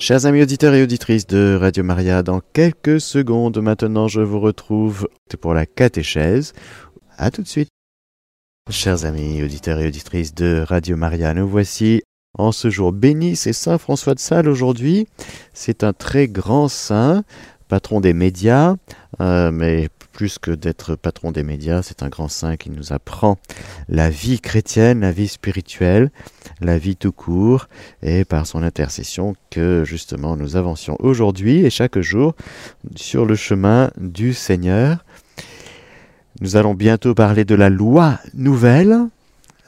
Chers amis auditeurs et auditrices de Radio Maria, dans quelques secondes maintenant, je vous retrouve pour la catéchèse. À tout de suite. Chers amis auditeurs et auditrices de Radio Maria, nous voici en ce jour béni. C'est Saint François de Sales aujourd'hui. C'est un très grand saint, patron des médias, euh, mais plus que d'être patron des médias, c'est un grand saint qui nous apprend la vie chrétienne, la vie spirituelle, la vie tout court, et par son intercession que justement nous avancions aujourd'hui et chaque jour sur le chemin du Seigneur. Nous allons bientôt parler de la loi nouvelle,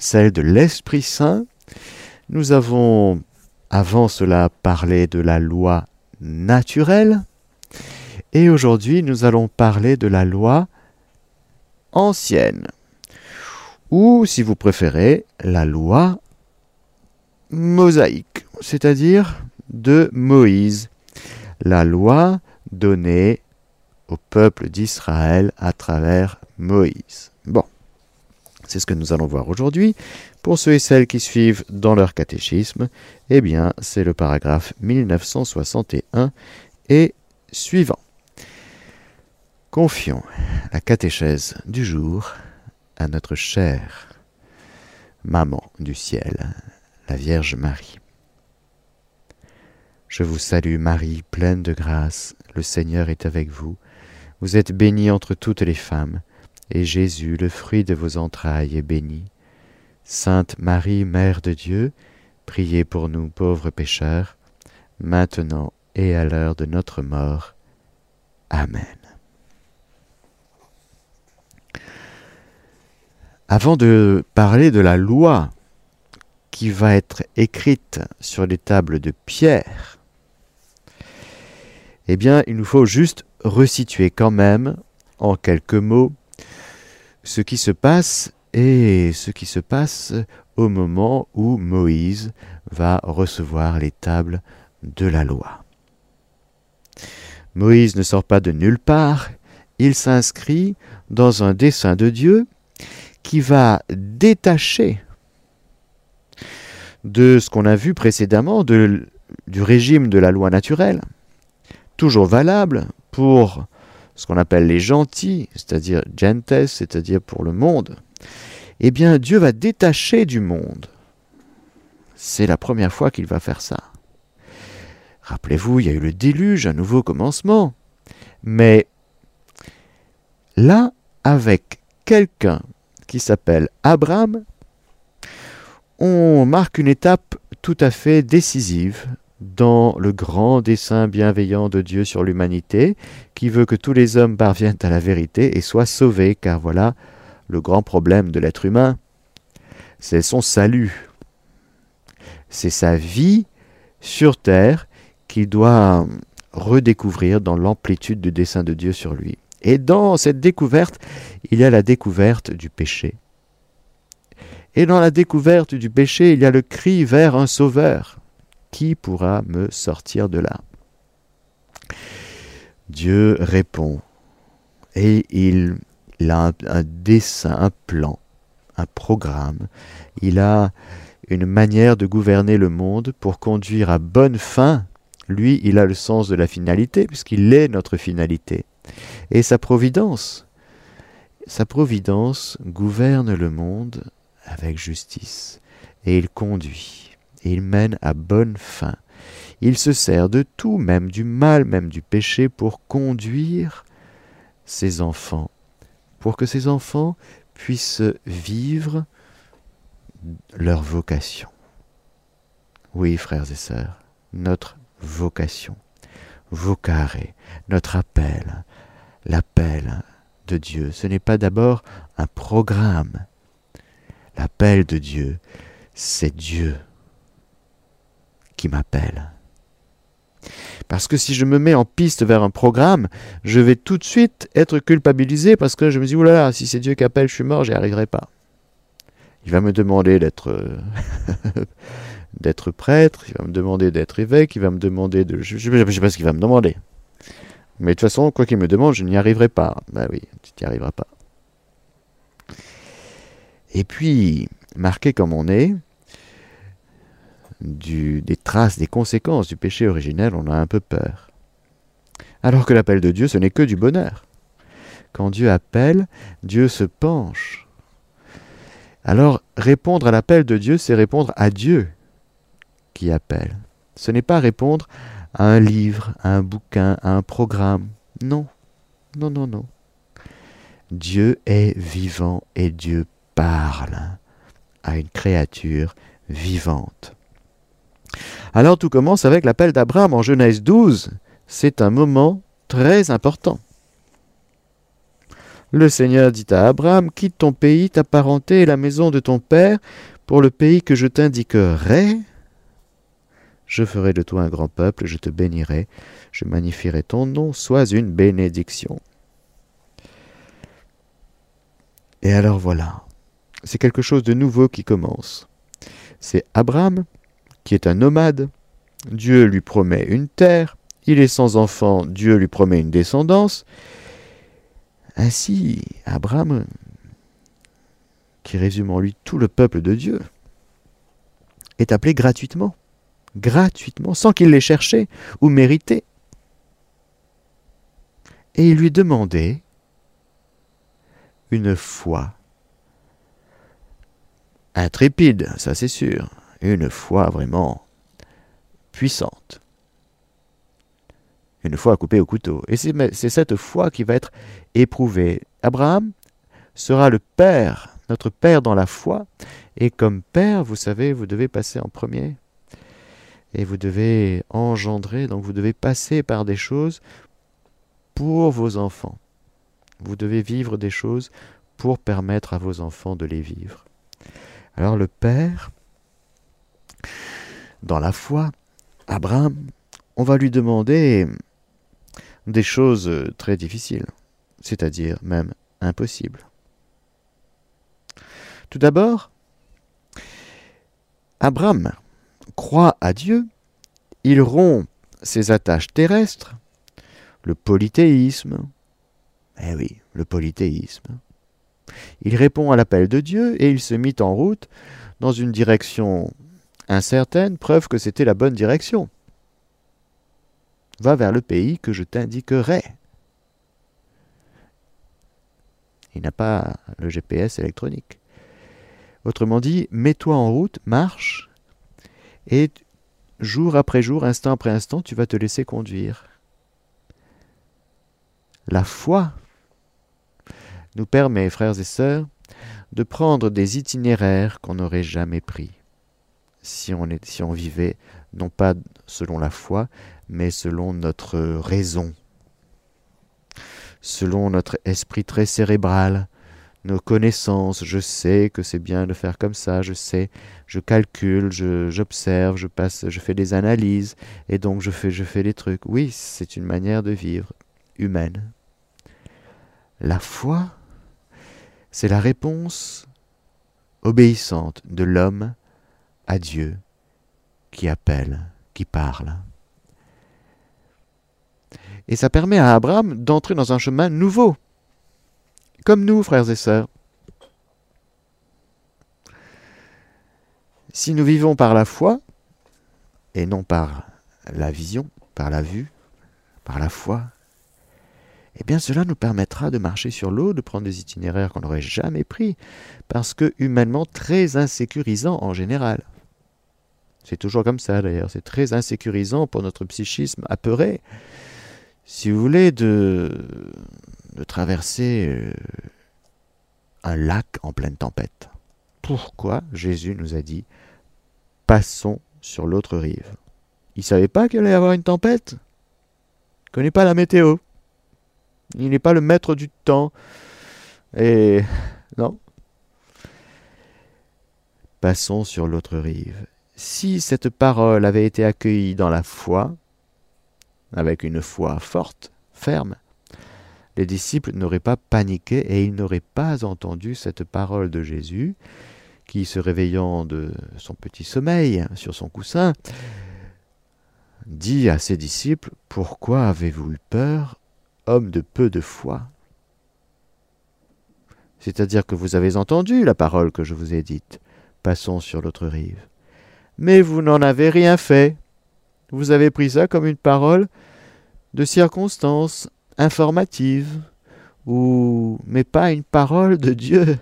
celle de l'Esprit Saint. Nous avons avant cela parlé de la loi naturelle, et aujourd'hui, nous allons parler de la loi ancienne, ou si vous préférez, la loi mosaïque, c'est-à-dire de Moïse, la loi donnée au peuple d'Israël à travers Moïse. Bon, c'est ce que nous allons voir aujourd'hui. Pour ceux et celles qui suivent dans leur catéchisme, eh bien, c'est le paragraphe 1961 et suivant. Confions la catéchèse du jour à notre chère Maman du ciel, la Vierge Marie. Je vous salue Marie, pleine de grâce, le Seigneur est avec vous. Vous êtes bénie entre toutes les femmes, et Jésus, le fruit de vos entrailles, est béni. Sainte Marie, Mère de Dieu, priez pour nous pauvres pécheurs, maintenant et à l'heure de notre mort. Amen. Avant de parler de la loi qui va être écrite sur les tables de pierre, eh bien, il nous faut juste resituer quand même, en quelques mots, ce qui se passe et ce qui se passe au moment où Moïse va recevoir les tables de la loi. Moïse ne sort pas de nulle part, il s'inscrit dans un dessein de Dieu qui va détacher de ce qu'on a vu précédemment, de, du régime de la loi naturelle, toujours valable pour ce qu'on appelle les gentils, c'est-à-dire gentes, c'est-à-dire pour le monde, eh bien Dieu va détacher du monde. C'est la première fois qu'il va faire ça. Rappelez-vous, il y a eu le déluge, un nouveau commencement. Mais là, avec quelqu'un qui s'appelle Abraham, on marque une étape tout à fait décisive dans le grand dessein bienveillant de Dieu sur l'humanité, qui veut que tous les hommes parviennent à la vérité et soient sauvés, car voilà le grand problème de l'être humain, c'est son salut. C'est sa vie sur terre qu'il doit redécouvrir dans l'amplitude du dessein de Dieu sur lui. Et dans cette découverte, il y a la découverte du péché. Et dans la découverte du péché, il y a le cri vers un sauveur. Qui pourra me sortir de là Dieu répond. Et il, a un, un dessein, un plan, un programme. Il a une manière de gouverner le monde pour conduire à bonne fin. Lui, il a le sens de la finalité, puisqu'il est notre finalité. Et sa providence, sa providence gouverne le monde avec justice, et il conduit, et il mène à bonne fin. Il se sert de tout, même du mal, même du péché, pour conduire ses enfants, pour que ses enfants puissent vivre leur vocation. Oui, frères et sœurs, notre vocation, vocare, notre appel, l'appel de Dieu. Ce n'est pas d'abord un programme. L'appel de Dieu, c'est Dieu qui m'appelle. Parce que si je me mets en piste vers un programme, je vais tout de suite être culpabilisé parce que je me dis, oulala, si c'est Dieu qui appelle, je suis mort, j'y arriverai pas. Il va me demander d'être prêtre, il va me demander d'être évêque, il va me demander de... Je ne sais pas ce qu'il va me demander. Mais de toute façon, quoi qu'il me demande, je n'y arriverai pas. Ben oui, tu n'y arriveras pas. Et puis, marqué comme on est, des traces, des conséquences du péché originel, on a un peu peur. Alors que l'appel de Dieu, ce n'est que du bonheur. Quand Dieu appelle, Dieu se penche. Alors répondre à l'appel de Dieu, c'est répondre à Dieu qui appelle. Ce n'est pas répondre à un livre, un bouquin, un programme. Non, non, non, non. Dieu est vivant et Dieu parle à une créature vivante. Alors tout commence avec l'appel d'Abraham en Genèse 12. C'est un moment très important. Le Seigneur dit à Abraham, quitte ton pays, ta parenté et la maison de ton père, pour le pays que je t'indiquerai. Je ferai de toi un grand peuple, je te bénirai, je magnifierai ton nom, sois une bénédiction. Et alors voilà, c'est quelque chose de nouveau qui commence. C'est Abraham, qui est un nomade. Dieu lui promet une terre, il est sans enfant, Dieu lui promet une descendance. Ainsi, Abraham, qui résume en lui tout le peuple de Dieu, est appelé gratuitement, gratuitement, sans qu'il l'ait cherché ou mérité. Et il lui demandait une foi intrépide, ça c'est sûr, une foi vraiment puissante. Une foi coupée au couteau. Et c'est cette foi qui va être éprouvée. Abraham sera le Père, notre Père dans la foi. Et comme Père, vous savez, vous devez passer en premier. Et vous devez engendrer, donc vous devez passer par des choses pour vos enfants. Vous devez vivre des choses pour permettre à vos enfants de les vivre. Alors le Père, dans la foi, Abraham, on va lui demander des choses très difficiles, c'est-à-dire même impossibles. Tout d'abord, Abraham croit à Dieu, il rompt ses attaches terrestres, le polythéisme, eh oui, le polythéisme. Il répond à l'appel de Dieu et il se mit en route dans une direction incertaine, preuve que c'était la bonne direction. Va vers le pays que je t'indiquerai. Il n'a pas le GPS électronique. Autrement dit, mets-toi en route, marche, et jour après jour, instant après instant, tu vas te laisser conduire. La foi nous permet, frères et sœurs, de prendre des itinéraires qu'on n'aurait jamais pris si on, si on vivait non pas selon la foi, mais selon notre raison, selon notre esprit très cérébral, nos connaissances, je sais que c'est bien de faire comme ça, je sais, je calcule, j'observe, je, passe, je fais des analyses, et donc je fais, je fais des trucs. Oui, c'est une manière de vivre humaine. La foi, c'est la réponse obéissante de l'homme à Dieu qui appelle, qui parle. Et ça permet à Abraham d'entrer dans un chemin nouveau, comme nous, frères et sœurs. Si nous vivons par la foi, et non par la vision, par la vue, par la foi, eh bien cela nous permettra de marcher sur l'eau, de prendre des itinéraires qu'on n'aurait jamais pris, parce que humainement très insécurisant en général. C'est toujours comme ça d'ailleurs, c'est très insécurisant pour notre psychisme apeuré. Si vous voulez, de, traverser euh, un lac en pleine tempête. Pourquoi Jésus nous a dit passons sur l'autre rive Il ne savait pas qu'il allait y avoir une tempête? Il ne connaît pas la météo. Il n'est pas le maître du temps. Et non. Passons sur l'autre rive. Si cette parole avait été accueillie dans la foi, avec une foi forte, ferme, les disciples n'auraient pas paniqué et ils n'auraient pas entendu cette parole de Jésus qui, se réveillant de son petit sommeil sur son coussin, dit à ses disciples, Pourquoi avez-vous eu peur homme de peu de foi? C'est-à-dire que vous avez entendu la parole que je vous ai dite. Passons sur l'autre rive. mais vous n'en avez rien fait. Vous avez pris ça comme une parole de circonstance informative, ou mais pas une parole de Dieu.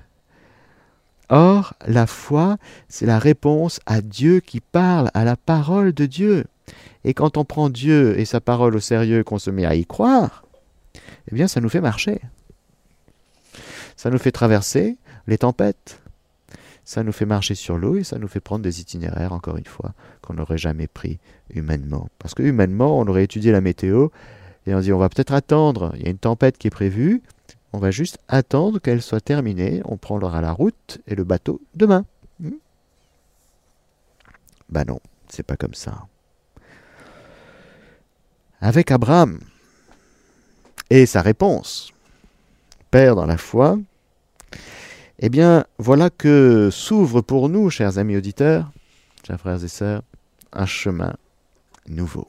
Or, la foi, c'est la réponse à Dieu qui parle, à la parole de Dieu. Et quand on prend Dieu et sa parole au sérieux, qu'on se met à y croire, eh bien, ça nous fait marcher. Ça nous fait traverser les tempêtes. Ça nous fait marcher sur l'eau et ça nous fait prendre des itinéraires, encore une fois, qu'on n'aurait jamais pris humainement. Parce que humainement, on aurait étudié la météo et on dit on va peut-être attendre, il y a une tempête qui est prévue, on va juste attendre qu'elle soit terminée, on prendra la route et le bateau demain. Bah non, c'est pas comme ça. Avec Abraham et sa réponse, Père dans la foi, eh bien voilà que s'ouvre pour nous, chers amis auditeurs, chers frères et sœurs, un chemin nouveau.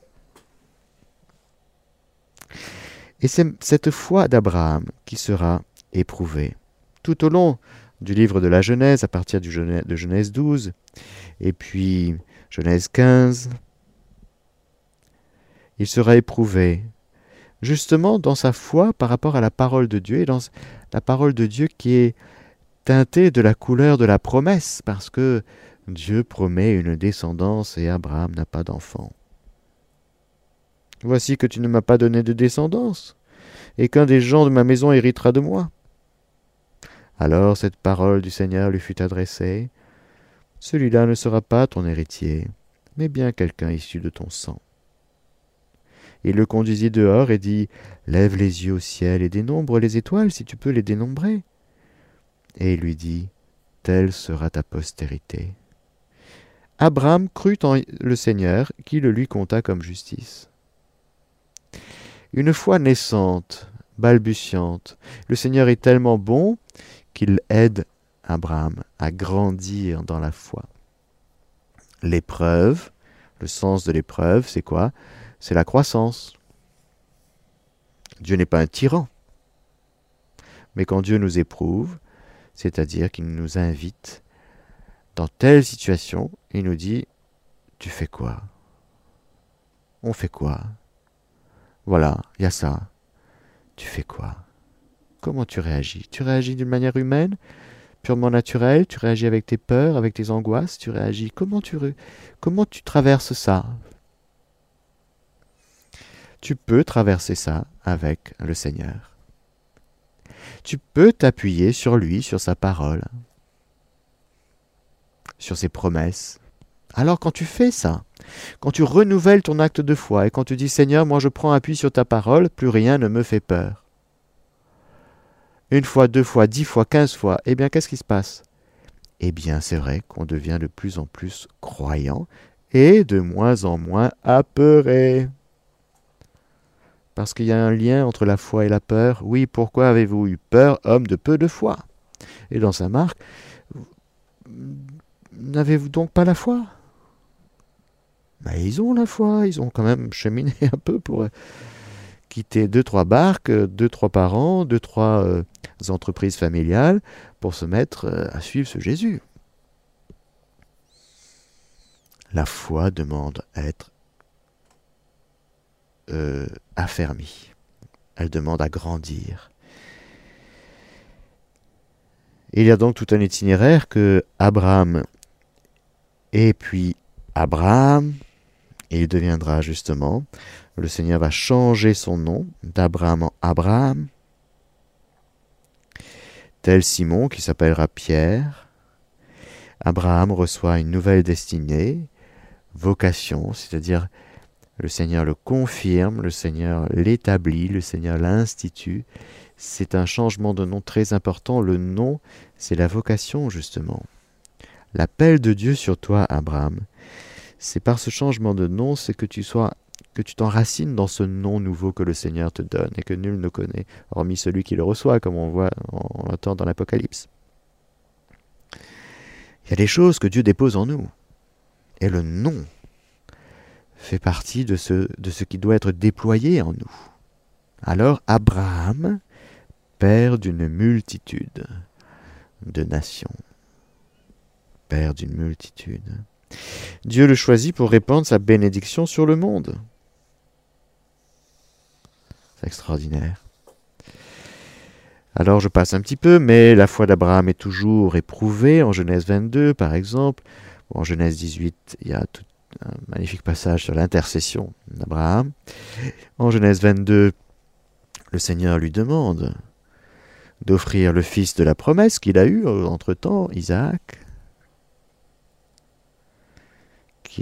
Et c'est cette foi d'Abraham qui sera éprouvée tout au long du livre de la Genèse, à partir de Genèse 12, et puis Genèse 15. Il sera éprouvé justement dans sa foi par rapport à la parole de Dieu, et dans la parole de Dieu qui est teintée de la couleur de la promesse, parce que Dieu promet une descendance et Abraham n'a pas d'enfant. Voici que tu ne m'as pas donné de descendance, et qu'un des gens de ma maison héritera de moi. Alors cette parole du Seigneur lui fut adressée. Celui-là ne sera pas ton héritier, mais bien quelqu'un issu de ton sang. Il le conduisit dehors et dit Lève les yeux au ciel et dénombre les étoiles si tu peux les dénombrer. Et il lui dit Telle sera ta postérité. Abraham crut en le Seigneur qui le lui compta comme justice. Une foi naissante, balbutiante, le Seigneur est tellement bon qu'il aide Abraham à grandir dans la foi. L'épreuve, le sens de l'épreuve, c'est quoi? C'est la croissance. Dieu n'est pas un tyran. Mais quand Dieu nous éprouve, c'est-à-dire qu'il nous invite dans telle situation, il nous dit, tu fais quoi? On fait quoi? Voilà, il y a ça. Tu fais quoi? Comment tu réagis? Tu réagis d'une manière humaine, purement naturelle? Tu réagis avec tes peurs, avec tes angoisses? Tu réagis? Comment tu, comment tu traverses ça? Tu peux traverser ça avec le Seigneur. Tu peux t'appuyer sur lui, sur sa parole, sur ses promesses. Alors quand tu fais ça, quand tu renouvelles ton acte de foi et quand tu dis Seigneur, moi je prends appui sur ta parole, plus rien ne me fait peur. Une fois, deux fois, dix fois, quinze fois, eh bien qu'est-ce qui se passe? Eh bien c'est vrai qu'on devient de plus en plus croyant et de moins en moins apeuré. Parce qu'il y a un lien entre la foi et la peur. Oui, pourquoi avez-vous eu peur, homme de peu de foi? Et dans sa marque, n'avez-vous donc pas la foi? Bah, ils ont la foi, ils ont quand même cheminé un peu pour euh, quitter deux, trois barques, euh, deux, trois parents, deux, trois euh, entreprises familiales pour se mettre à suivre ce Jésus. La foi demande à être affermie. Elle demande à grandir. Il y a donc tout un itinéraire que Abraham et puis Abraham, et il deviendra justement, le Seigneur va changer son nom d'Abraham en Abraham, tel Simon qui s'appellera Pierre. Abraham reçoit une nouvelle destinée, vocation, c'est-à-dire le Seigneur le confirme, le Seigneur l'établit, le Seigneur l'institue. C'est un changement de nom très important. Le nom, c'est la vocation, justement. L'appel de Dieu sur toi, Abraham, c'est par ce changement de nom, c'est que tu sois que tu t'enracines dans ce nom nouveau que le Seigneur te donne et que nul ne connaît, hormis celui qui le reçoit, comme on voit, on l'entend dans l'Apocalypse. Il y a des choses que Dieu dépose en nous. Et le nom fait partie de ce, de ce qui doit être déployé en nous. Alors Abraham, père d'une multitude de nations, père d'une multitude Dieu le choisit pour répandre sa bénédiction sur le monde. C'est extraordinaire. Alors je passe un petit peu, mais la foi d'Abraham est toujours éprouvée, en Genèse 22 par exemple. en Genèse 18, il y a tout un magnifique passage sur l'intercession d'Abraham. En Genèse 22, le Seigneur lui demande d'offrir le fils de la promesse qu'il a eu entre-temps, Isaac,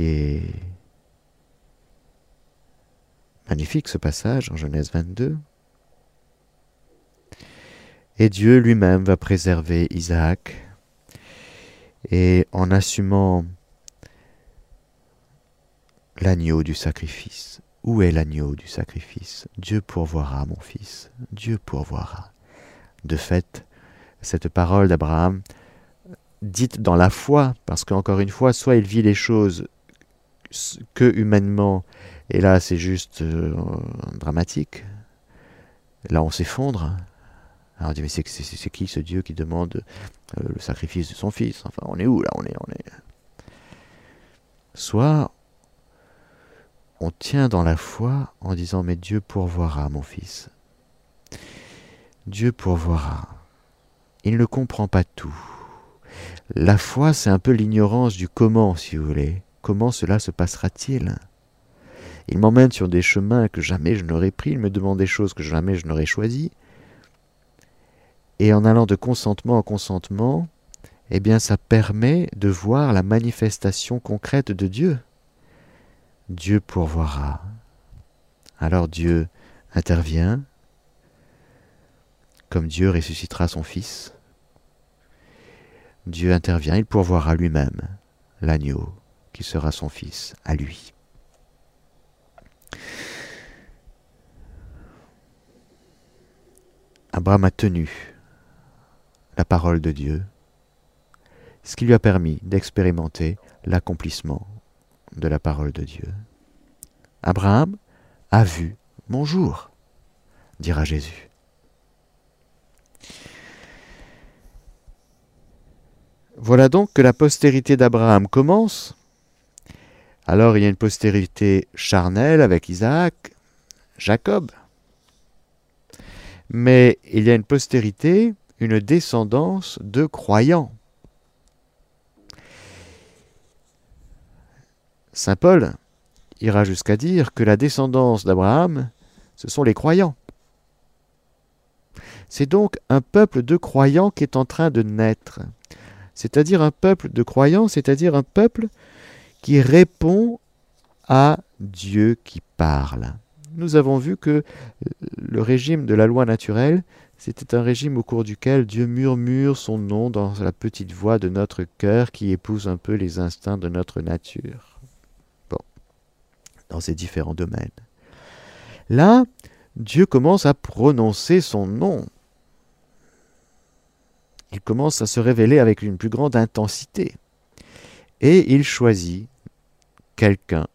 est magnifique ce passage en Genèse 22. Et Dieu lui-même va préserver Isaac. Et en assumant l'agneau du sacrifice, où est l'agneau du sacrifice? Dieu pourvoira, mon fils, Dieu pourvoira. De fait, cette parole d'Abraham, dite dans la foi, parce qu'encore une fois, soit il vit les choses que humainement, et là c'est juste euh, dramatique, là on s'effondre, alors on dit, mais c'est, qui ce Dieu qui demande euh, le sacrifice de son fils? Enfin, on est où là? On est, on est... Soit on tient dans la foi en disant, mais Dieu pourvoira, mon fils. Dieu pourvoira. Il ne comprend pas tout. La foi, c'est un peu l'ignorance du comment, si vous voulez. Comment cela se passera-t-il? Il m'emmène sur des chemins que jamais je n'aurais pris, il me demande des choses que jamais je n'aurais choisies. Et en allant de consentement en consentement, eh bien ça permet de voir la manifestation concrète de Dieu. Dieu pourvoira. Alors Dieu intervient, comme Dieu ressuscitera son Fils. Dieu intervient, il pourvoira lui-même l'agneau qui sera son Fils à lui. Abraham a tenu la parole de Dieu, ce qui lui a permis d'expérimenter l'accomplissement de la parole de Dieu. Abraham a vu mon jour, dira Jésus. Voilà donc que la postérité d'Abraham commence. Alors il y a une postérité charnelle avec Isaac, Jacob. Mais il y a une postérité une descendance de croyants. Saint Paul ira jusqu'à dire que la descendance d'Abraham, ce sont les croyants. C'est donc un peuple de croyants qui est en train de naître. C'est-à-dire un peuple de croyants, c'est-à-dire un peuple qui répond à Dieu qui parle. Nous avons vu que le régime de la loi naturelle, c'était un régime au cours duquel Dieu murmure son nom dans la petite voix de notre cœur qui épouse un peu les instincts de notre nature. Bon, dans ces différents domaines. Là, Dieu commence à prononcer son nom. Il commence à se révéler avec une plus grande intensité. Et il choisit quelqu'un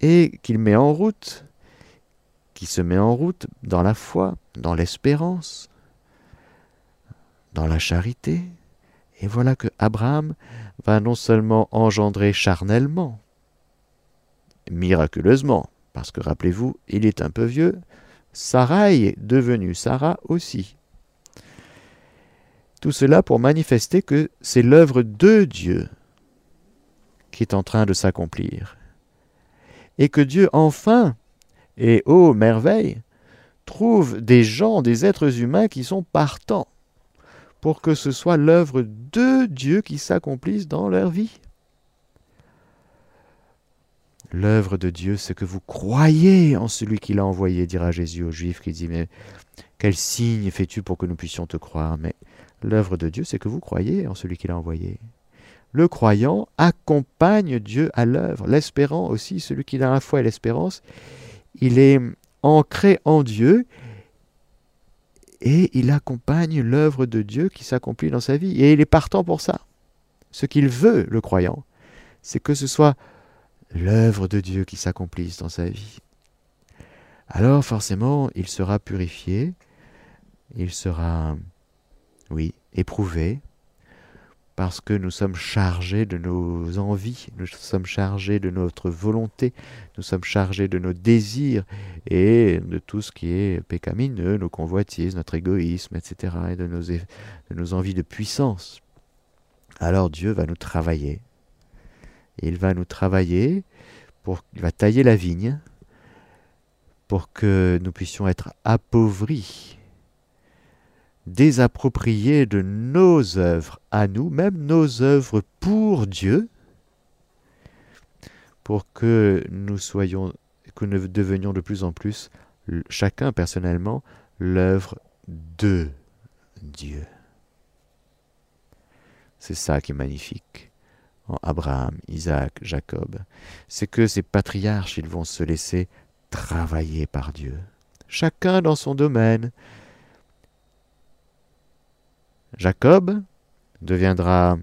et qu'il met en route qui se met en route dans la foi, dans l'espérance, dans la charité. Et voilà que Abraham va non seulement engendrer charnellement, miraculeusement, parce que rappelez-vous, il est un peu vieux, Sarah est devenue Sarah aussi. Tout cela pour manifester que c'est l'œuvre de Dieu qui est en train de s'accomplir. Et que Dieu enfin et, ô merveille, trouve des gens, des êtres humains qui sont partants pour que ce soit l'œuvre de Dieu qui s'accomplisse dans leur vie. L'œuvre de Dieu, c'est que vous croyez en celui qui l'a envoyé, dira Jésus aux Juifs qui dit, mais quel signe fais-tu pour que nous puissions te croire? Mais l'œuvre de Dieu, c'est que vous croyez en celui qui l'a envoyé. Le croyant accompagne Dieu à l'œuvre, l'espérant aussi, celui qui a la foi et l'espérance, il est ancré en Dieu et il accompagne l'œuvre de Dieu qui s'accomplit dans sa vie. Et il est partant pour ça. Ce qu'il veut, le croyant, c'est que ce soit l'œuvre de Dieu qui s'accomplisse dans sa vie. Alors forcément, il sera purifié, il sera, oui, éprouvé, parce que nous sommes chargés de nos envies, nous sommes chargés de notre volonté, nous sommes chargés de nos désirs et de tout ce qui est pécamineux, nos convoitises, notre égoïsme, etc., et de nos, de nos envies de puissance. Alors Dieu va nous travailler. il va nous travailler pour, il va tailler la vigne pour que nous puissions être appauvris désapproprier de nos œuvres à nous, même nos œuvres pour Dieu, pour que nous soyons, que nous devenions de plus en plus, chacun personnellement, l'œuvre de Dieu. C'est ça qui est magnifique en Abraham, Isaac, Jacob. C'est que ces patriarches, ils vont se laisser travailler par Dieu. Chacun dans son domaine, Jacob deviendra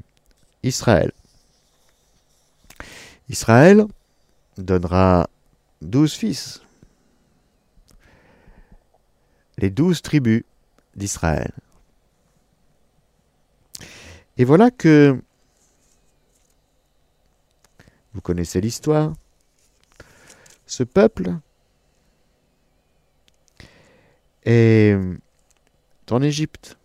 Israël. Israël donnera douze fils, les douze tribus d'Israël. Et voilà que vous connaissez l'histoire. Ce peuple est en Égypte.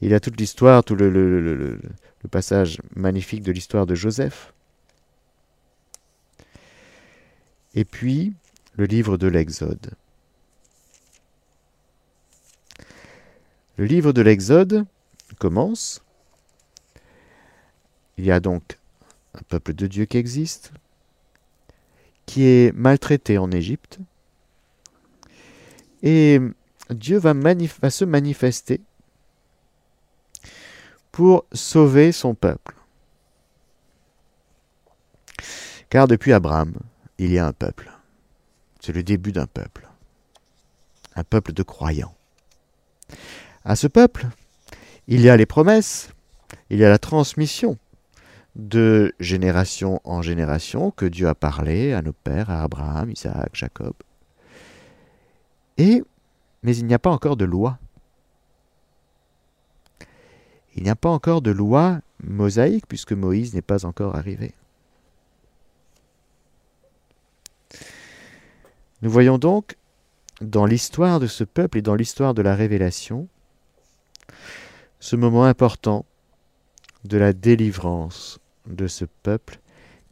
Il y a toute l'histoire, tout le, passage magnifique de l'histoire de Joseph. Et puis, le livre de l'Exode. Le livre de l'Exode commence. Il y a donc un peuple de Dieu qui existe, qui est maltraité en Égypte, et Dieu va se manifester pour sauver son peuple. Car depuis Abraham, il y a un peuple. C'est le début d'un peuple. Un peuple de croyants. À ce peuple, il y a les promesses, il y a la transmission de génération en génération que Dieu a parlé à nos pères, à Abraham, Isaac, Jacob. Et, mais il n'y a pas encore de loi. Il n'y a pas encore de loi mosaïque puisque Moïse n'est pas encore arrivé. Nous voyons donc dans l'histoire de ce peuple et dans l'histoire de la révélation ce moment important de la délivrance de ce peuple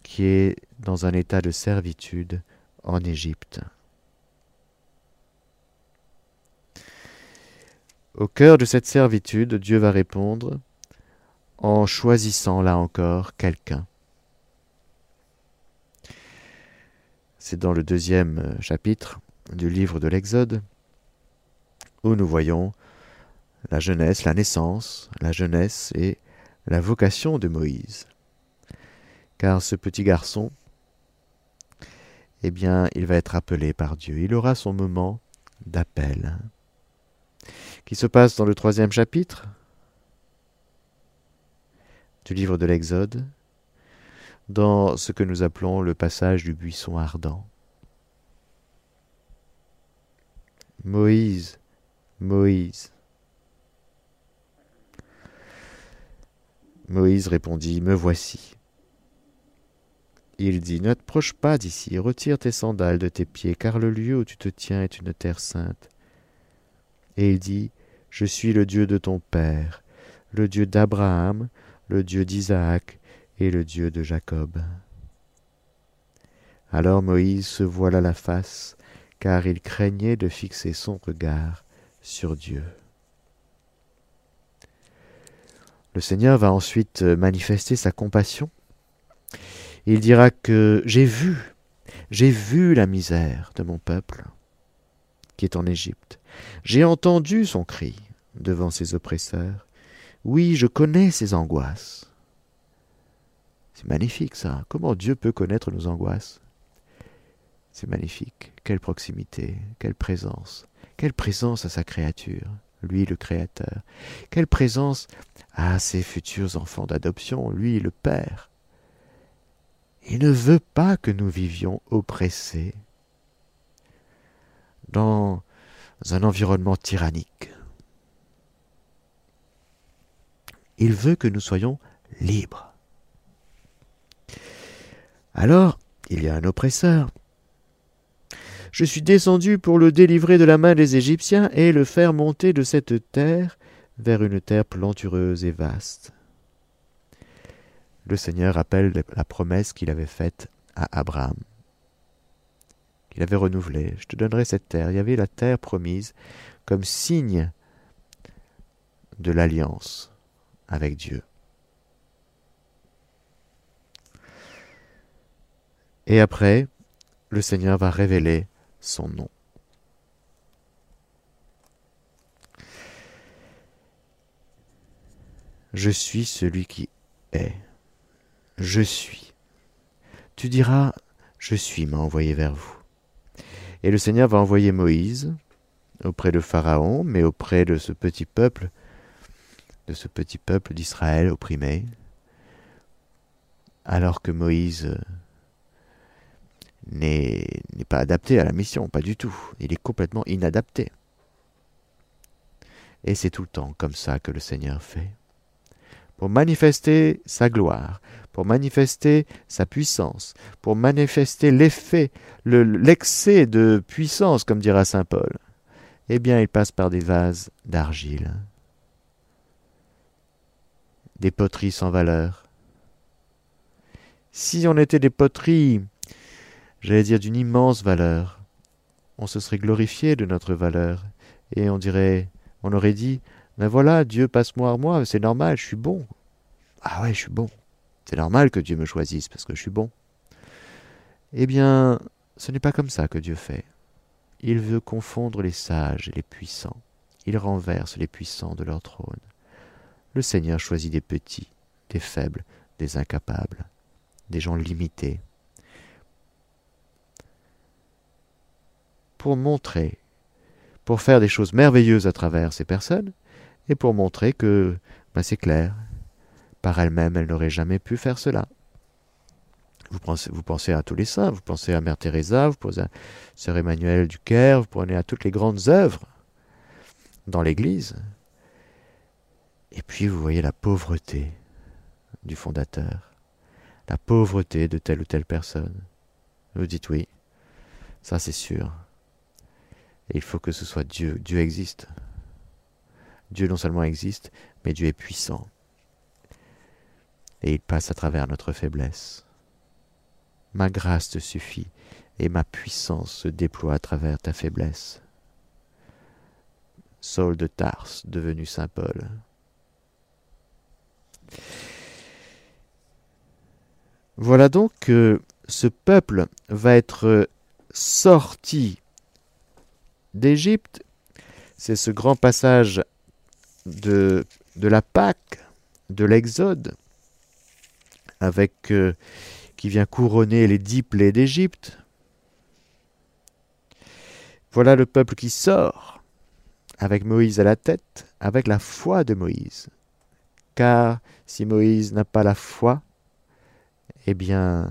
qui est dans un état de servitude en Égypte. Au cœur de cette servitude, Dieu va répondre en choisissant là encore quelqu'un. C'est dans le deuxième chapitre du livre de l'Exode où nous voyons la jeunesse, la naissance, la jeunesse et la vocation de Moïse. Car ce petit garçon, eh bien, il va être appelé par Dieu. Il aura son moment d'appel qui se passe dans le troisième chapitre du livre de l'Exode, dans ce que nous appelons le passage du buisson ardent. Moïse, Moïse. Moïse répondit, Me voici. Il dit, Ne t'approche pas d'ici, retire tes sandales de tes pieds, car le lieu où tu te tiens est une terre sainte. Et il dit, Je suis le Dieu de ton Père, le Dieu d'Abraham, le Dieu d'Isaac et le Dieu de Jacob. Alors Moïse se voila la face, car il craignait de fixer son regard sur Dieu. Le Seigneur va ensuite manifester sa compassion. Il dira que j'ai vu, j'ai vu la misère de mon peuple qui est en Égypte. J'ai entendu son cri devant ses oppresseurs. Oui, je connais ses angoisses. C'est magnifique ça. Comment Dieu peut connaître nos angoisses? C'est magnifique. Quelle proximité, quelle présence. Quelle présence à sa créature, lui le Créateur. Quelle présence à ses futurs enfants d'adoption, lui le Père. Il ne veut pas que nous vivions oppressés, dans un environnement tyrannique. Il veut que nous soyons libres. Alors, il y a un oppresseur. Je suis descendu pour le délivrer de la main des Égyptiens et le faire monter de cette terre vers une terre plantureuse et vaste. Le Seigneur rappelle la promesse qu'il avait faite à Abraham, qu'il avait renouvelée. Je te donnerai cette terre. Il y avait la terre promise comme signe de l'alliance avec Dieu. Et après, le Seigneur va révéler son nom. Je suis celui qui est. Je suis. Tu diras, je suis m'a envoyé vers vous. Et le Seigneur va envoyer Moïse auprès de Pharaon, mais auprès de ce petit peuple, de ce petit peuple d'Israël opprimé, alors que Moïse n'est pas adapté à la mission, pas du tout. Il est complètement inadapté. Et c'est tout le temps comme ça que le Seigneur fait. Pour manifester sa gloire, pour manifester sa puissance, pour manifester l'effet, l'excès de puissance, comme dira Saint Paul, eh bien il passe par des vases d'argile, des poteries sans valeur. Si on était des poteries j'allais dire d'une immense valeur. On se serait glorifié de notre valeur, et on dirait, on aurait dit, ben voilà, Dieu passe-moi à moi, c'est normal, je suis bon. Ah ouais, je suis bon. C'est normal que Dieu me choisisse parce que je suis bon. Eh bien, ce n'est pas comme ça que Dieu fait. Il veut confondre les sages et les puissants. Il renverse les puissants de leur trône. Le Seigneur choisit des petits, des faibles, des incapables, des gens limités, pour montrer, pour faire des choses merveilleuses à travers ces personnes, et pour montrer que ben, c'est clair, par elle-même, elle n'aurait jamais pu faire cela. Vous pensez, à tous les saints, vous pensez à Mère Teresa, vous pensez à Sœur Emmanuel du Caire, vous prenez à toutes les grandes œuvres dans l'Église. Et puis vous voyez la pauvreté du fondateur, la pauvreté de telle ou telle personne. Vous dites oui, ça c'est sûr. Et il faut que ce soit Dieu. Dieu existe. Dieu non seulement existe, mais Dieu est puissant. Et il passe à travers notre faiblesse. Ma grâce te suffit, et ma puissance se déploie à travers ta faiblesse. Saul de Tarse, devenu Saint Paul. Voilà donc que ce peuple va être sorti d'Égypte. C'est ce grand passage de, la Pâque, de l'Exode, avec euh, qui vient couronner les dix plaies d'Égypte. Voilà le peuple qui sort, avec Moïse à la tête, avec la foi de Moïse. Car si Moïse n'a pas la foi, eh bien,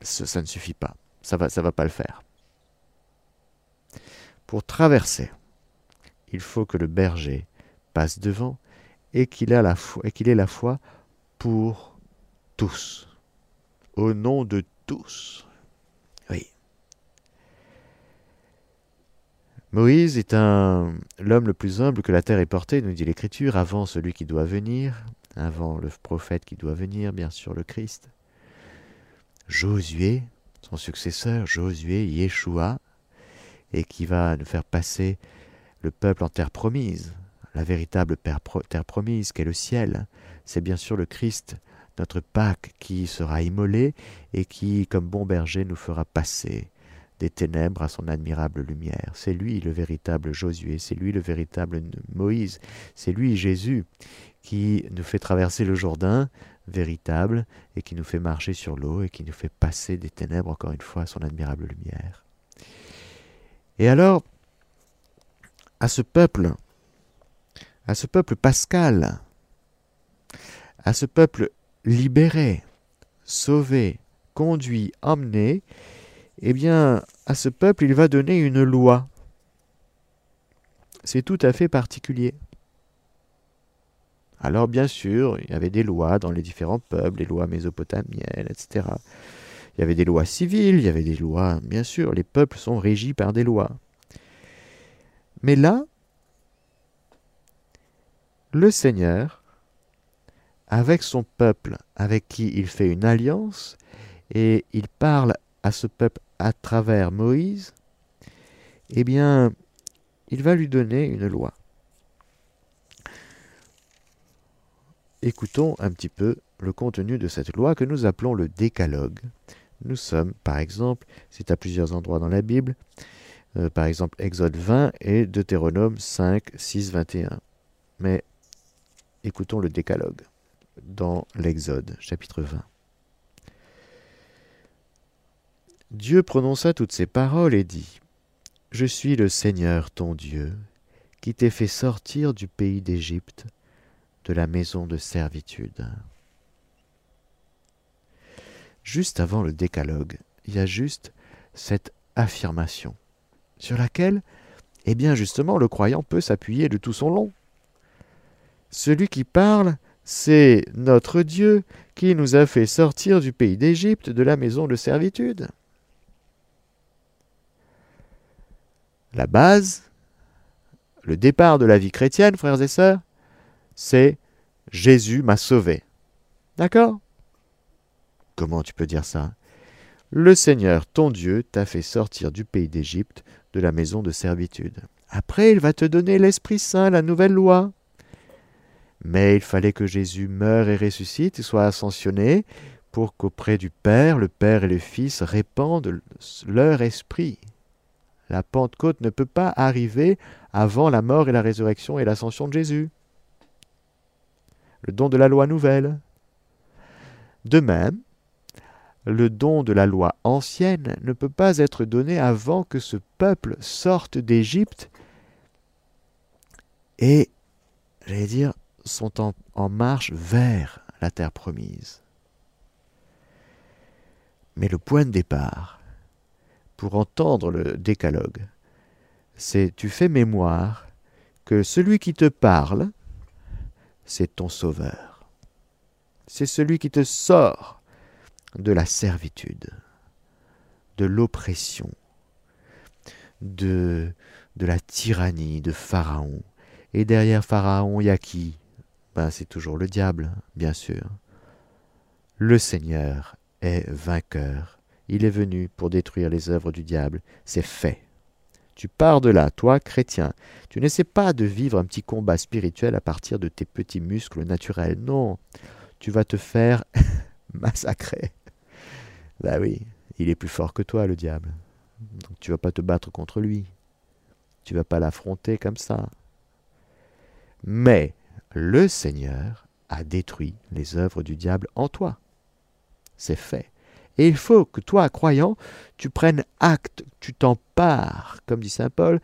ça, ne suffit pas. Ça va, va pas le faire. Pour traverser, il faut que le berger passe devant et qu'il foi, et qu'il ait la foi pour tous, au nom de tous. Oui. Moïse est l'homme le plus humble que la terre ait porté, nous dit l'Écriture, avant celui qui doit venir, avant le prophète qui doit venir, bien sûr le Christ. Josué, son successeur, Josué, Yeshua, et qui va nous faire passer le peuple en terre promise, la véritable terre promise qu'est le ciel. C'est bien sûr le Christ, notre Pâque, qui sera immolé et qui, comme bon berger, nous fera passer des ténèbres à son admirable lumière. C'est lui le véritable Josué, c'est lui le véritable Moïse, c'est lui Jésus qui nous fait traverser le Jourdain véritable et qui nous fait marcher sur l'eau et qui nous fait passer des ténèbres encore une fois à son admirable lumière. Et alors, à ce peuple, à ce peuple pascal, à ce peuple libéré, sauvé, conduit, emmené, eh bien, à ce peuple, il va donner une loi. C'est tout à fait particulier. Alors bien sûr, il y avait des lois dans les différents peuples, les lois mésopotamiennes, etc. Il y avait des lois civiles, il y avait des lois, bien sûr, les peuples sont régis par des lois. Mais là, le Seigneur, avec son peuple, avec qui il fait une alliance, et il parle à ce peuple à travers Moïse, eh bien, il va lui donner une loi. Écoutons un petit peu le contenu de cette loi que nous appelons le décalogue. Nous sommes, par exemple, c'est à plusieurs endroits dans la Bible, euh, par exemple Exode 20 et Deutéronome 5, 6, 21. Mais écoutons le décalogue dans l'Exode, chapitre 20. Dieu prononça toutes ces paroles et dit Je suis le Seigneur ton Dieu, qui t'ai fait sortir du pays d'Égypte, de la maison de servitude. Juste avant le décalogue, il y a juste cette affirmation, sur laquelle, eh bien justement, le croyant peut s'appuyer de tout son long. Celui qui parle, c'est notre Dieu qui nous a fait sortir du pays d'Égypte, de la maison de servitude. La base, le départ de la vie chrétienne, frères et sœurs, c'est Jésus m'a sauvé. D'accord? Comment tu peux dire ça? Le Seigneur, ton Dieu, t'a fait sortir du pays d'Égypte, de la maison de servitude. Après, il va te donner l'Esprit Saint, la nouvelle loi. Mais il fallait que Jésus meure et ressuscite et soit ascensionné pour qu'auprès du Père, le Père et le Fils répandent leur esprit. La Pentecôte ne peut pas arriver avant la mort et la résurrection et l'ascension de Jésus. Le don de la loi nouvelle. De même, le don de la loi ancienne ne peut pas être donné avant que ce peuple sorte d'Égypte et, j'allais dire, sont en, en, marche vers la terre promise. Mais le point de départ pour entendre le décalogue, c'est tu fais mémoire que celui qui te parle, c'est ton sauveur. C'est celui qui te sort de la servitude, de l'oppression, de, de la tyrannie de Pharaon. Et derrière Pharaon, il y a qui? Ben, C'est toujours le diable, bien sûr. Le Seigneur est vainqueur. Il est venu pour détruire les œuvres du diable. C'est fait. Tu pars de là, toi, chrétien. Tu n'essaies pas de vivre un petit combat spirituel à partir de tes petits muscles naturels. Non, tu vas te faire massacrer. Bah oui, il est plus fort que toi, le diable. Donc tu vas pas te battre contre lui. Tu vas pas l'affronter comme ça. Mais le Seigneur a détruit les œuvres du diable en toi. C'est fait. Et il faut que toi, croyant, tu prennes acte, tu t'empares, comme dit Saint Paul,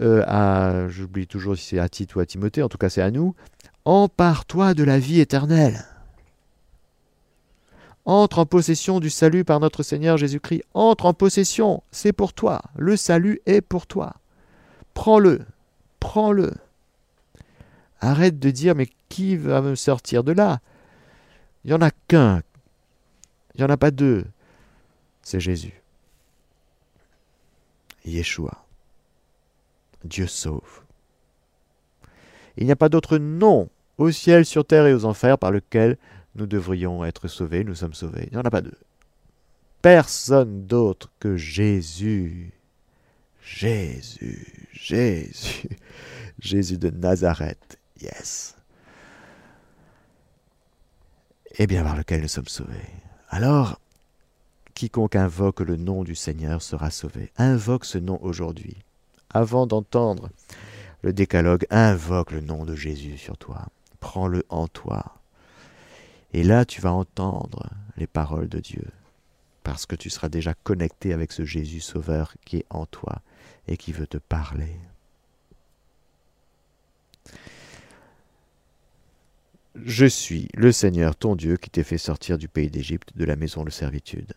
euh, j'oublie toujours si c'est à Tite ou à Timothée, en tout cas c'est à nous, empare-toi de la vie éternelle. Entre en possession du salut par notre Seigneur Jésus-Christ. Entre en possession, c'est pour toi. Le salut est pour toi. Prends-le, prends-le. Arrête de dire, mais qui va me sortir de là? Il n'y en a qu'un il n'y en a pas deux. C'est Jésus. Yeshua. Dieu sauve. Il n'y a pas d'autre nom au ciel, sur terre et aux enfers par lequel nous devrions être sauvés. Nous sommes sauvés. Il n'y en a pas deux. Personne d'autre que Jésus. Jésus. Jésus. Jésus de Nazareth. Yes. Et bien par lequel nous sommes sauvés. Alors, quiconque invoque le nom du Seigneur sera sauvé. Invoque ce nom aujourd'hui. Avant d'entendre le décalogue, invoque le nom de Jésus sur toi. Prends-le en toi. Et là, tu vas entendre les paroles de Dieu, parce que tu seras déjà connecté avec ce Jésus sauveur qui est en toi et qui veut te parler. Je suis le Seigneur ton Dieu qui t'ai fait sortir du pays d'Égypte, de la maison de servitude.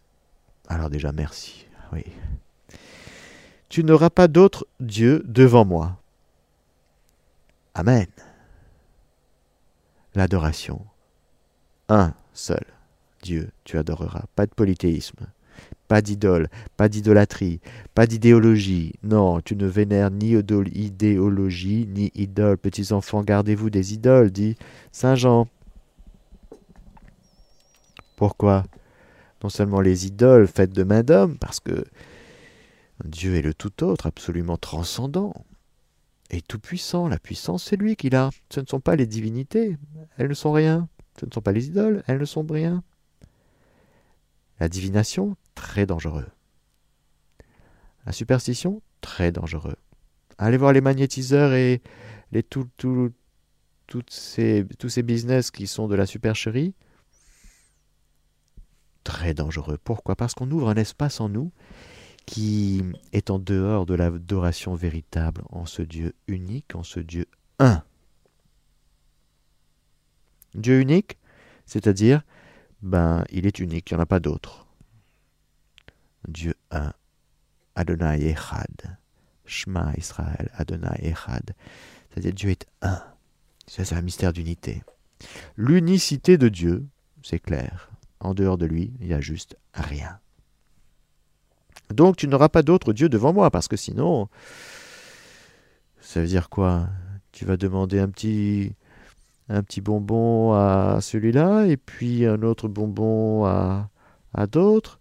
Alors déjà merci. Oui. Tu n'auras pas d'autre Dieu devant moi. Amen. l'adoration. Un seul Dieu, tu adoreras. Pas de polythéisme, pas d'idole, pas d'idolâtrie, pas d'idéologie. Non, tu ne vénères ni idéologie, ni idole. Petits enfants, gardez-vous des idoles, dit Saint Jean. Pourquoi? Non seulement les idoles faites de main d'homme, parce que Dieu est le tout autre, absolument transcendant et tout-puissant. La puissance, c'est lui qui l'a. Ce ne sont pas les divinités, elles ne sont rien. Ce ne sont pas les idoles, elles ne sont rien. La divination, très dangereux. La superstition, très dangereux. Allez voir les magnétiseurs et les tout, toutes ces, tous ces business qui sont de la supercherie. Très dangereux. Pourquoi? Parce qu'on ouvre un espace en nous qui est en dehors de l'adoration véritable en ce Dieu unique, en ce Dieu un. Dieu unique, c'est-à-dire, ben, il est unique, il n'y en a pas d'autre. Dieu un, Adonai Echad, Shema Israël, Adonai Echad, c'est-à-dire Dieu est un. c'est un mystère d'unité. L'unicité de Dieu, c'est clair. En dehors de lui, il n'y a juste rien. Donc tu n'auras pas d'autre Dieu devant moi, parce que sinon, ça veut dire quoi? Tu vas demander un petit, un petit bonbon à celui-là, et puis un autre bonbon à, à d'autres,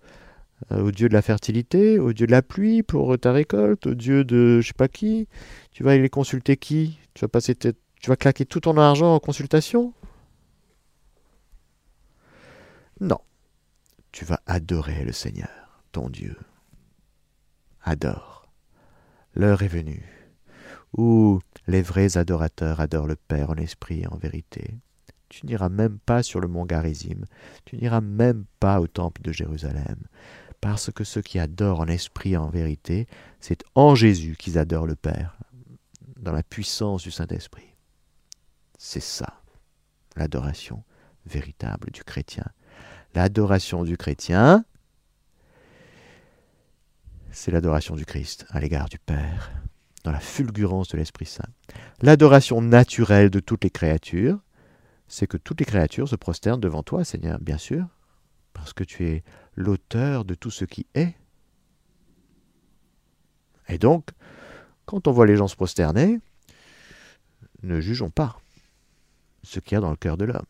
au Dieu de la fertilité, au Dieu de la pluie pour ta récolte, au Dieu de je sais pas qui. Tu vas aller consulter qui? Tu vas passer tu vas claquer tout ton argent en consultation? Non. Tu vas adorer le Seigneur, ton Dieu adore. L'heure est venue où les vrais adorateurs adorent le Père en esprit et en vérité. Tu n'iras même pas sur le mont Garizim, tu n'iras même pas au temple de Jérusalem, parce que ceux qui adorent en esprit et en vérité, c'est en Jésus qu'ils adorent le Père, dans la puissance du Saint-Esprit. C'est ça, l'adoration véritable du chrétien. L'adoration du chrétien, c'est l'adoration du Christ à l'égard du Père, dans la fulgurance de l'Esprit Saint. L'adoration naturelle de toutes les créatures, c'est que toutes les créatures se prosternent devant toi, Seigneur, bien sûr, parce que tu es l'auteur de tout ce qui est. Et donc, quand on voit les gens se prosterner, ne jugeons pas ce qu'il y a dans le cœur de l'homme.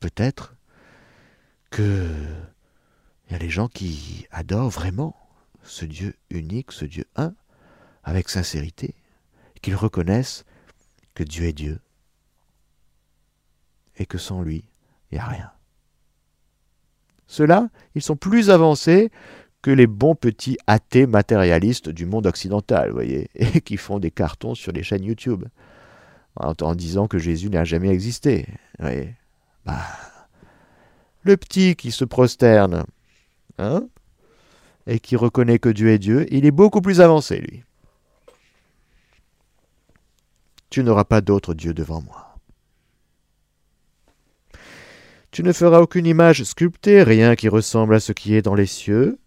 Peut-être que il y a des gens qui adorent vraiment ce Dieu unique, ce Dieu un, avec sincérité, qu'ils reconnaissent que Dieu est Dieu et que sans lui, il n'y a rien. Ceux-là, ils sont plus avancés que les bons petits athées matérialistes du monde occidental, vous voyez, et qui font des cartons sur les chaînes YouTube en, disant que Jésus n'a jamais existé. Voyez. Bah, le petit qui se prosterne, hein, et qui reconnaît que Dieu est Dieu, il est beaucoup plus avancé, lui. Tu n'auras pas d'autre Dieu devant moi. Tu ne feras aucune image sculptée, rien qui ressemble à ce qui est dans les cieux,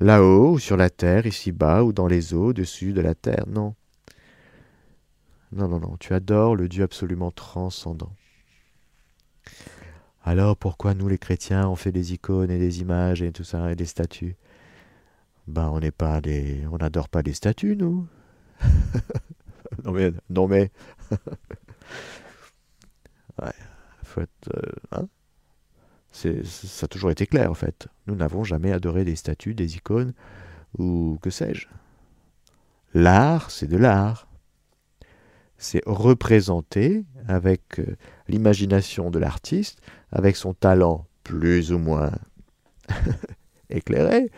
là-haut ou sur la terre, ici-bas ou dans les eaux au-dessus de la terre. Non. Non, non, non, tu adores le Dieu absolument transcendant. Alors pourquoi nous les chrétiens on fait des icônes et des images et tout ça et des statues? Ben on n'est pas des. on n'adore pas les statues, nous. non mais. Non mais. ouais. Euh, hein ça a toujours été clair en fait. Nous n'avons jamais adoré des statues, des icônes ou que sais-je. L'art, c'est de l'art. C'est représenter avec euh, l'imagination de l'artiste, avec son talent plus ou moins éclairé,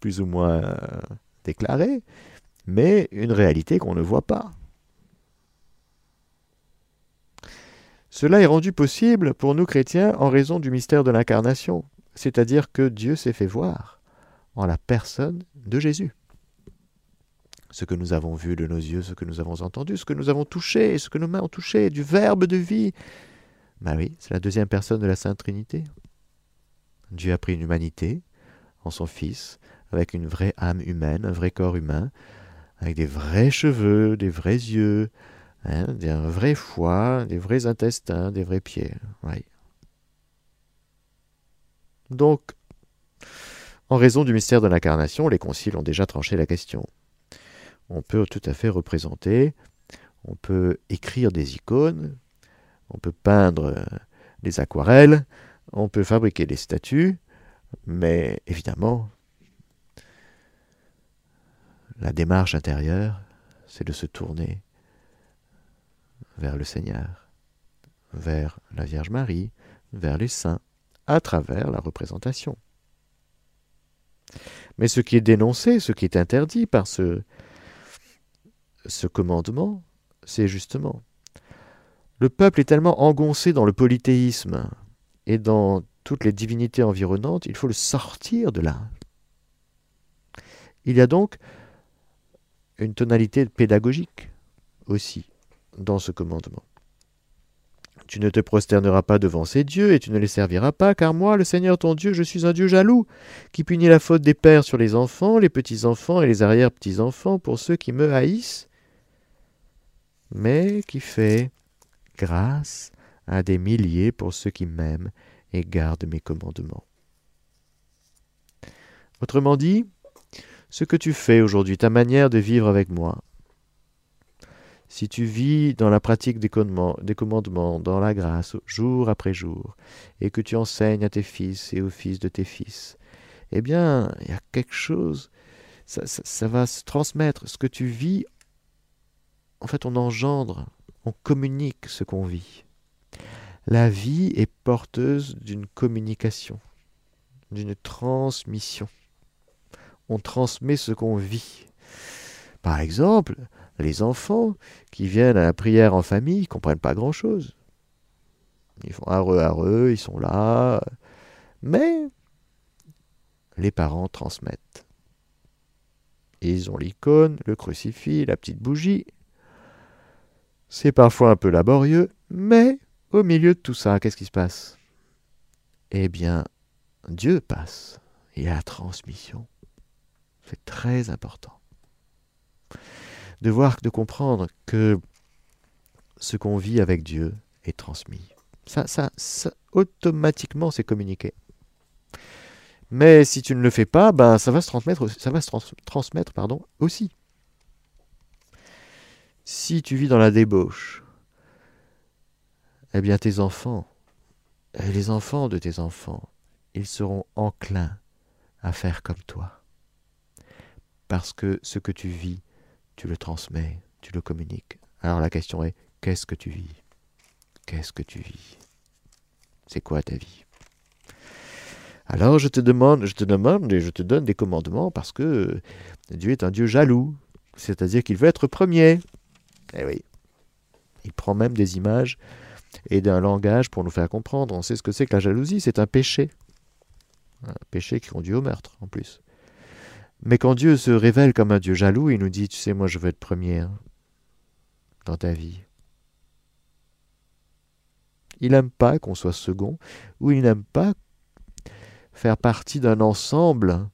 plus ou moins euh, déclaré, mais une réalité qu'on ne voit pas. Cela est rendu possible pour nous chrétiens en raison du mystère de l'incarnation, c'est-à-dire que Dieu s'est fait voir en la personne de Jésus. Ce que nous avons vu de nos yeux, ce que nous avons entendu, ce que nous avons touché, ce que nos mains ont touché, du Verbe de vie, ben oui, c'est la deuxième personne de la Sainte Trinité. Dieu a pris une humanité en son Fils, avec une vraie âme humaine, un vrai corps humain, avec des vrais cheveux, des vrais yeux, Hein, un vrai foie, des vrais intestins, des vrais pieds. Donc, en raison du mystère de l'incarnation, les conciles ont déjà tranché la question. On peut tout à fait représenter, on peut écrire des icônes, on peut peindre des aquarelles, on peut fabriquer des statues, mais évidemment, la démarche intérieure, c'est de se tourner vers le Seigneur, vers la Vierge Marie, vers les saints, à travers la représentation. Mais ce qui est dénoncé, ce qui est interdit par ce, ce commandement, c'est justement le peuple est tellement engoncé dans le polythéisme et dans toutes les divinités environnantes, il faut le sortir de là. Il y a donc une tonalité pédagogique aussi dans ce commandement. Tu ne te prosterneras pas devant ces dieux et tu ne les serviras pas, car moi, le Seigneur ton Dieu, je suis un Dieu jaloux, qui punit la faute des pères sur les enfants, les petits-enfants et les arrière-petits-enfants pour ceux qui me haïssent, mais qui fait grâce à des milliers pour ceux qui m'aiment et gardent mes commandements. Autrement dit, ce que tu fais aujourd'hui, ta manière de vivre avec moi, si tu vis dans la pratique des commandements, dans la grâce, jour après jour, et que tu enseignes à tes fils et aux fils de tes fils, eh bien, il y a quelque chose, ça, va se transmettre. Ce que tu vis, en fait, on engendre, on communique ce qu'on vit. La vie est porteuse d'une communication, d'une transmission. On transmet ce qu'on vit. Par exemple, les enfants qui viennent à la prière en famille ne comprennent pas grand-chose. Ils font heureux, heureux, ils sont là. Mais les parents transmettent. Ils ont l'icône, le crucifix, la petite bougie. C'est parfois un peu laborieux, mais au milieu de tout ça, qu'est-ce qui se passe? Eh bien, Dieu passe. Il y a la transmission. C'est très important de voir, de comprendre que ce qu'on vit avec Dieu est transmis. Ça, ça, automatiquement, c'est communiqué. Mais si tu ne le fais pas, ben, ça va se transmettre, ça va se transmettre pardon, aussi. Si tu vis dans la débauche, eh bien tes enfants, et les enfants de tes enfants, ils seront enclins à faire comme toi. Parce que ce que tu vis tu le transmets, tu le communiques. Alors la question est, qu'est-ce que tu vis? Qu'est-ce que tu vis? C'est quoi ta vie? Alors je te demande, je te demande et je te donne des commandements parce que Dieu est un Dieu jaloux, c'est-à-dire qu'il veut être premier. Eh oui. Il prend même des images et d'un langage pour nous faire comprendre. On sait ce que c'est que la jalousie, c'est un péché. Un péché qui conduit au meurtre en plus. Mais quand Dieu se révèle comme un Dieu jaloux, il nous dit, tu sais, moi je veux être premier hein, dans ta vie. Il n'aime pas qu'on soit second, ou il n'aime pas faire partie d'un ensemble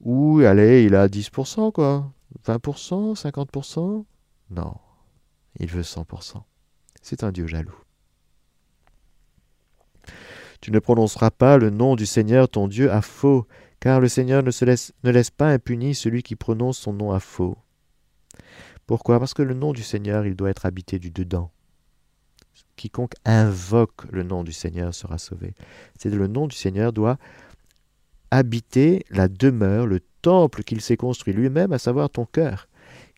où, allez, il a 10%, quoi. 20%, 50%. Non, il veut 100%. C'est un Dieu jaloux. Tu ne prononceras pas le nom du Seigneur ton Dieu à faux, car le Seigneur ne, se laisse, ne laisse pas impuni celui qui prononce son nom à faux. Pourquoi? Parce que le nom du Seigneur, il doit être habité du dedans. Quiconque invoque le nom du Seigneur sera sauvé. C'est le nom du Seigneur doit habiter la demeure, le temple qu'il s'est construit lui-même, à savoir ton cœur,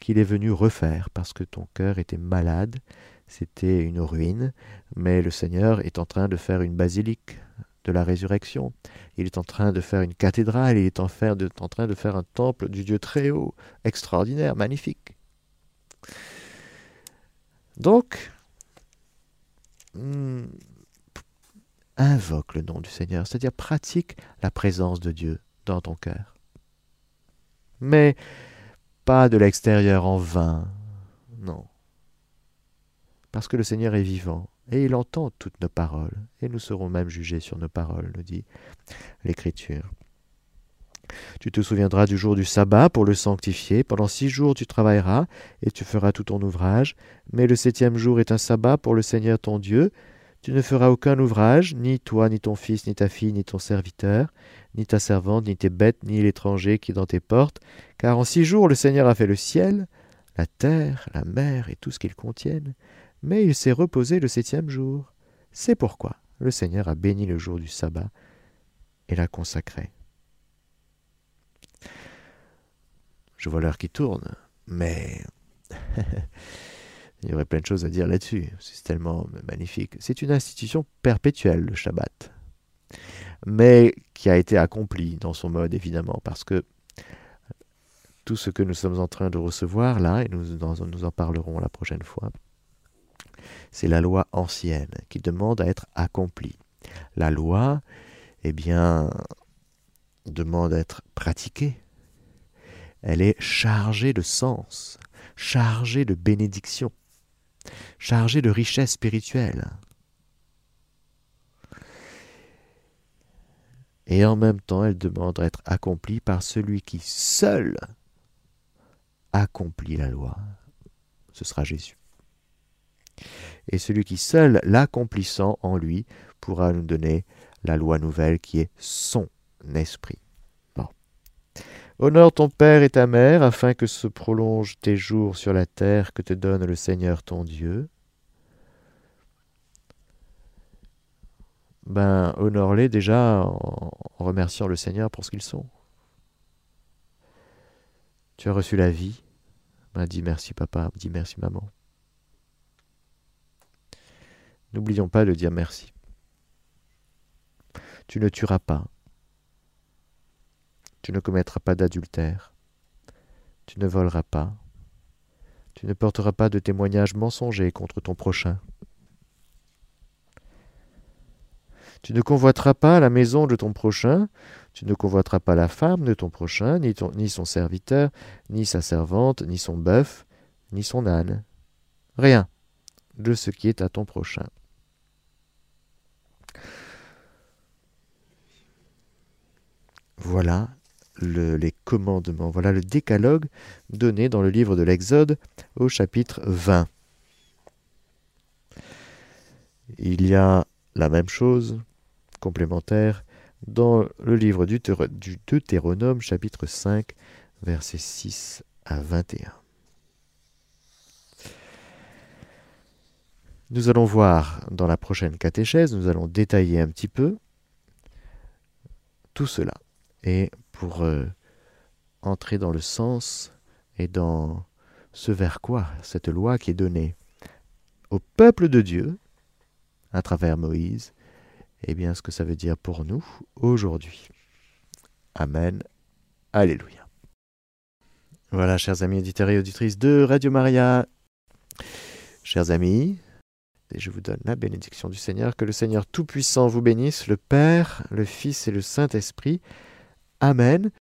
qu'il est venu refaire, parce que ton cœur était malade, c'était une ruine, mais le Seigneur est en train de faire une basilique de la résurrection. Il est en train de faire une cathédrale, il est en, train de faire un temple du Dieu très haut, extraordinaire, magnifique. Donc, hmm, invoque le nom du Seigneur, c'est-à-dire pratique la présence de Dieu dans ton cœur. Mais pas de l'extérieur en vain, non. Parce que le Seigneur est vivant, et il entend toutes nos paroles, et nous serons même jugés sur nos paroles, nous dit l'Écriture. Tu te souviendras du jour du sabbat pour le sanctifier. Pendant six jours tu travailleras et tu feras tout ton ouvrage. Mais le septième jour est un sabbat pour le Seigneur ton Dieu. Tu ne feras aucun ouvrage, ni toi, ni ton fils, ni ta fille, ni ton serviteur, ni ta servante, ni tes bêtes, ni l'étranger qui est dans tes portes, car en six jours le Seigneur a fait le ciel, la terre, la mer et tout ce qu'ils contiennent, mais il s'est reposé le septième jour. C'est pourquoi le Seigneur a béni le jour du sabbat et l'a consacré. Je vois l'heure qui tourne, mais il y aurait plein de choses à dire là-dessus. C'est tellement magnifique. C'est une institution perpétuelle, le Shabbat, mais qui a été accomplie dans son mode, évidemment, parce que tout ce que nous sommes en train de recevoir là, et nous, nous en parlerons la prochaine fois, c'est la loi ancienne qui demande à être accomplie. La loi, eh bien, demande à être pratiquée elle est chargée de sens, chargée de bénédiction, chargée de richesse spirituelle. Et en même temps, elle demande à être accomplie par celui qui seul accomplit la loi. Ce sera Jésus. Et celui qui seul, l'accomplissant en lui, pourra nous donner la loi nouvelle qui est son esprit. Honore ton père et ta mère, afin que se prolongent tes jours sur la terre que te donne le Seigneur ton Dieu. Ben, honore-les déjà en remerciant le Seigneur pour ce qu'ils sont. Tu as reçu la vie. Ben, dis merci papa, dis merci maman. N'oublions pas de dire merci. Tu ne tueras pas. Tu ne commettras pas d'adultère. Tu ne voleras pas. Tu ne porteras pas de témoignages mensongers contre ton prochain. Tu ne convoiteras pas la maison de ton prochain, tu ne convoiteras pas la femme de ton prochain, ni, ni son serviteur, ni sa servante, ni son bœuf, ni son âne. Rien de ce qui est à ton prochain. Voilà les commandements. Voilà le décalogue donné dans le livre de l'Exode au chapitre 20. Il y a la même chose, complémentaire, dans le livre du, Deutéronome, chapitre 5, versets 6 à 21. Nous allons voir dans la prochaine catéchèse, nous allons détailler un petit peu tout cela. Et pour euh, entrer dans le sens et dans ce vers quoi cette loi qui est donnée au peuple de Dieu à travers Moïse, et eh bien ce que ça veut dire pour nous aujourd'hui. Amen. Alléluia. Voilà, chers amis auditeurs et auditrices de Radio Maria, chers amis, et je vous donne la bénédiction du Seigneur, que le Seigneur Tout-Puissant vous bénisse, le Père, le Fils et le Saint-Esprit. Amen.